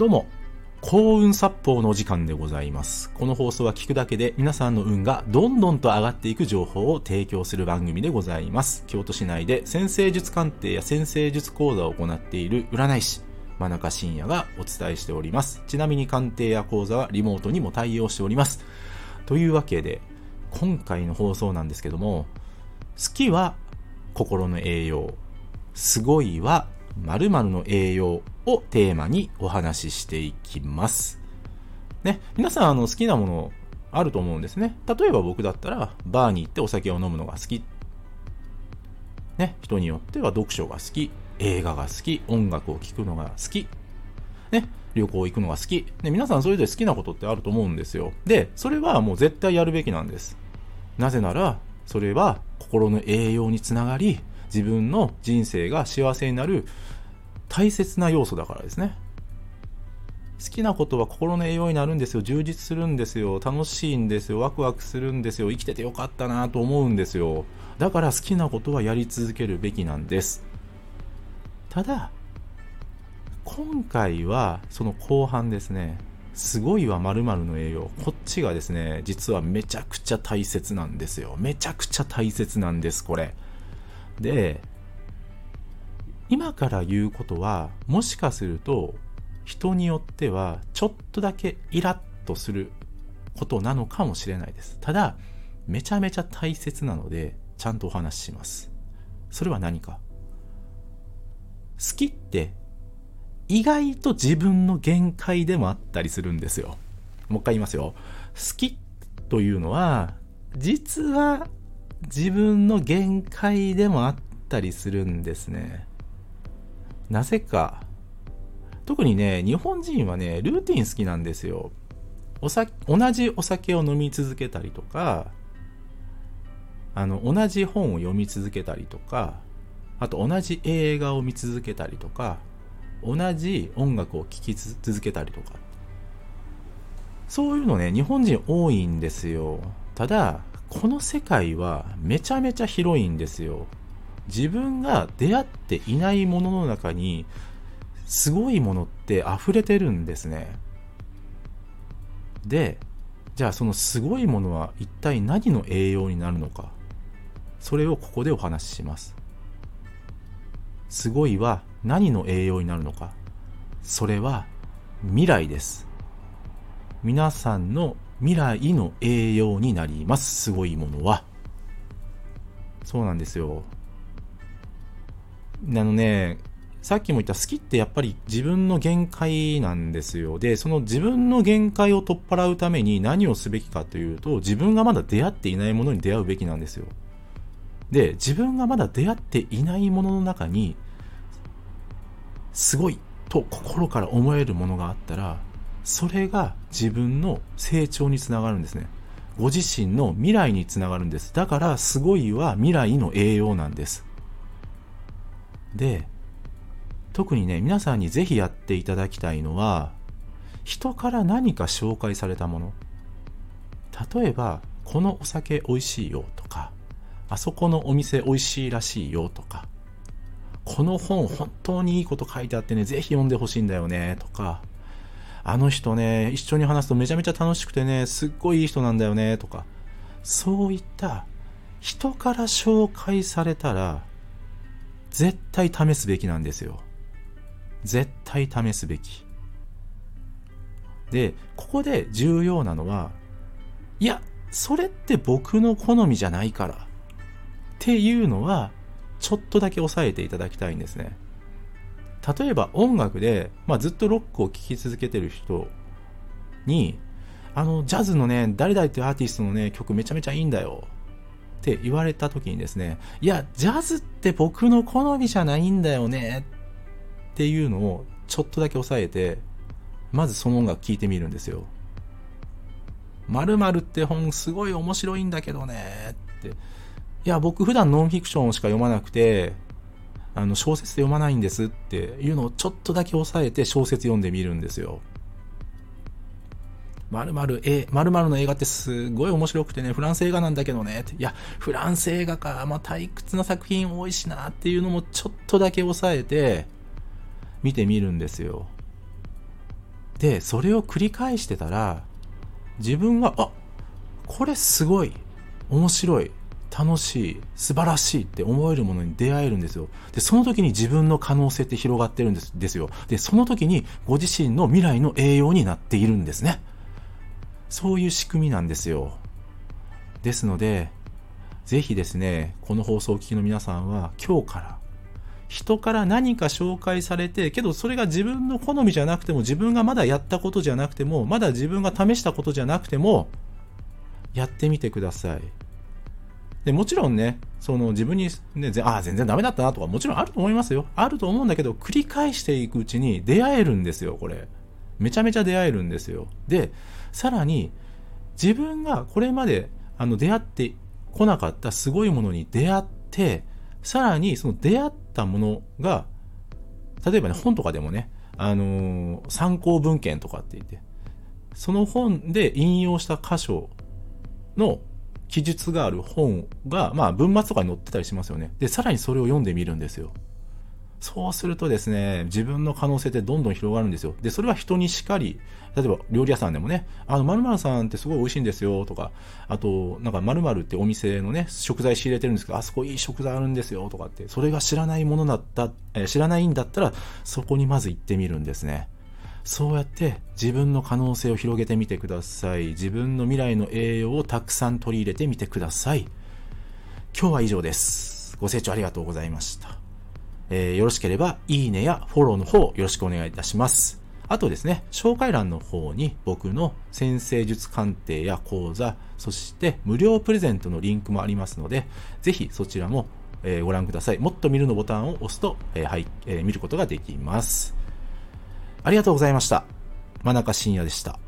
どうも、幸運殺法の時間でございます。この放送は聞くだけで皆さんの運がどんどんと上がっていく情報を提供する番組でございます。京都市内で先生術鑑定や先生術講座を行っている占い師、真中信也がお伝えしております。ちなみに鑑定や講座はリモートにも対応しております。というわけで、今回の放送なんですけども、好きは心の栄養、すごいは〇〇の栄養をテーマにお話ししていきます。ね、皆さんあの好きなものあると思うんですね。例えば僕だったらバーに行ってお酒を飲むのが好き。ね、人によっては読書が好き、映画が好き、音楽を聴くのが好き。ね、旅行行くのが好き。ね、皆さんそれぞれ好きなことってあると思うんですよ。で、それはもう絶対やるべきなんです。なぜなら、それは心の栄養につながり、自分の人生が幸せになる大切な要素だからですね。好きなことは心の栄養になるんですよ。充実するんですよ。楽しいんですよ。ワクワクするんですよ。生きててよかったなと思うんですよ。だから好きなことはやり続けるべきなんです。ただ、今回はその後半ですね。すごいは〇〇の栄養。こっちがですね、実はめちゃくちゃ大切なんですよ。めちゃくちゃ大切なんです、これ。で、今から言うことは、もしかすると、人によっては、ちょっとだけイラッとすることなのかもしれないです。ただ、めちゃめちゃ大切なので、ちゃんとお話しします。それは何か。好きって、意外と自分の限界でもあったりするんですよ。もう一回言いますよ。好きというのは、実は自分の限界でもあったりするんですね。なぜか。特にね、日本人はね、ルーティン好きなんですよ。お酒、同じお酒を飲み続けたりとか、あの、同じ本を読み続けたりとか、あと同じ映画を見続けたりとか、同じ音楽を聴き続けたりとか。そういうのね、日本人多いんですよ。ただ、この世界はめちゃめちゃ広いんですよ。自分が出会っていないものの中に、すごいものって溢れてるんですね。で、じゃあそのすごいものは一体何の栄養になるのか？それをここでお話しします。すごいは何の栄養になるのか？それは未来です。皆さんの未来の栄養になります。すごいものは。そうなんですよ。あのね、さっきも言った好きってやっぱり自分の限界なんですよ。で、その自分の限界を取っ払うために何をすべきかというと、自分がまだ出会っていないものに出会うべきなんですよ。で、自分がまだ出会っていないものの中に、すごいと心から思えるものがあったら、それが自分の成長につながるんですね。ご自身の未来につながるんです。だから、すごいは未来の栄養なんです。で、特にね、皆さんにぜひやっていただきたいのは、人から何か紹介されたもの。例えば、このお酒美味しいよとか、あそこのお店美味しいらしいよとか、この本本当にいいこと書いてあってね、ぜひ読んでほしいんだよねとか、あの人ね、一緒に話すとめちゃめちゃ楽しくてね、すっごいいい人なんだよねとか、そういった人から紹介されたら、絶対試すべきなんですよ。絶対試すべき。で、ここで重要なのは、いや、それって僕の好みじゃないから。っていうのは、ちょっとだけ押さえていただきたいんですね。例えば音楽で、まあ、ずっとロックを聴き続けてる人に、あの、ジャズのね、誰々っていうアーティストのね、曲めちゃめちゃいいんだよ。って言われた時にですね、いや、ジャズって僕の好みじゃないんだよね。っていうのをちょっとだけ押さえて、まずその音楽聴いてみるんですよ。〇〇って本すごい面白いんだけどね。って。いや、僕普段ノンフィクションしか読まなくて、あの、小説読まないんですっていうのをちょっとだけ押さえて小説読んでみるんですよ。〇〇、え、〇〇の映画ってすごい面白くてね、フランス映画なんだけどね。っていや、フランス映画か、まあ、退屈な作品多いしなっていうのもちょっとだけ押さえて、見てみるんですよ。で、それを繰り返してたら、自分が、あ、これすごい、面白い、楽しい、素晴らしいって思えるものに出会えるんですよ。で、その時に自分の可能性って広がってるんですですよ。で、その時にご自身の未来の栄養になっているんですね。そういう仕組みなんですよ。ですので、ぜひですね、この放送を聞きの皆さんは今日から人から何か紹介されて、けどそれが自分の好みじゃなくても、自分がまだやったことじゃなくても、まだ自分が試したことじゃなくても、やってみてください。でもちろんね、その自分に、ね、ああ、全然ダメだったなとか、もちろんあると思いますよ。あると思うんだけど、繰り返していくうちに出会えるんですよ、これ。めちゃめちゃ出会えるんですよ。で、さらに、自分がこれまであの出会ってこなかったすごいものに出会って、さらにその出会ったものが、例えばね、本とかでもね、あのー、参考文献とかって言って、その本で引用した箇所の記述がある本が、まあ、文末とかに載ってたりしますよね。で、さらにそれを読んでみるんですよ。そうするとですね、自分の可能性ってどんどん広がるんですよ。で、それは人にしかり、例えば料理屋さんでもね、あの、〇〇さんってすごい美味しいんですよとか、あと、なんか〇〇ってお店のね、食材仕入れてるんですけど、あそこいい食材あるんですよとかって、それが知らないものだった、え知らないんだったら、そこにまず行ってみるんですね。そうやって自分の可能性を広げてみてください。自分の未来の栄養をたくさん取り入れてみてください。今日は以上です。ご清聴ありがとうございました。えー、よろしければ、いいねやフォローの方、よろしくお願いいたします。あとですね、紹介欄の方に僕の先生術鑑定や講座、そして無料プレゼントのリンクもありますので、ぜひそちらも、ご覧ください。もっと見るのボタンを押すと、えー、はい、えー、見ることができます。ありがとうございました。真中信也でした。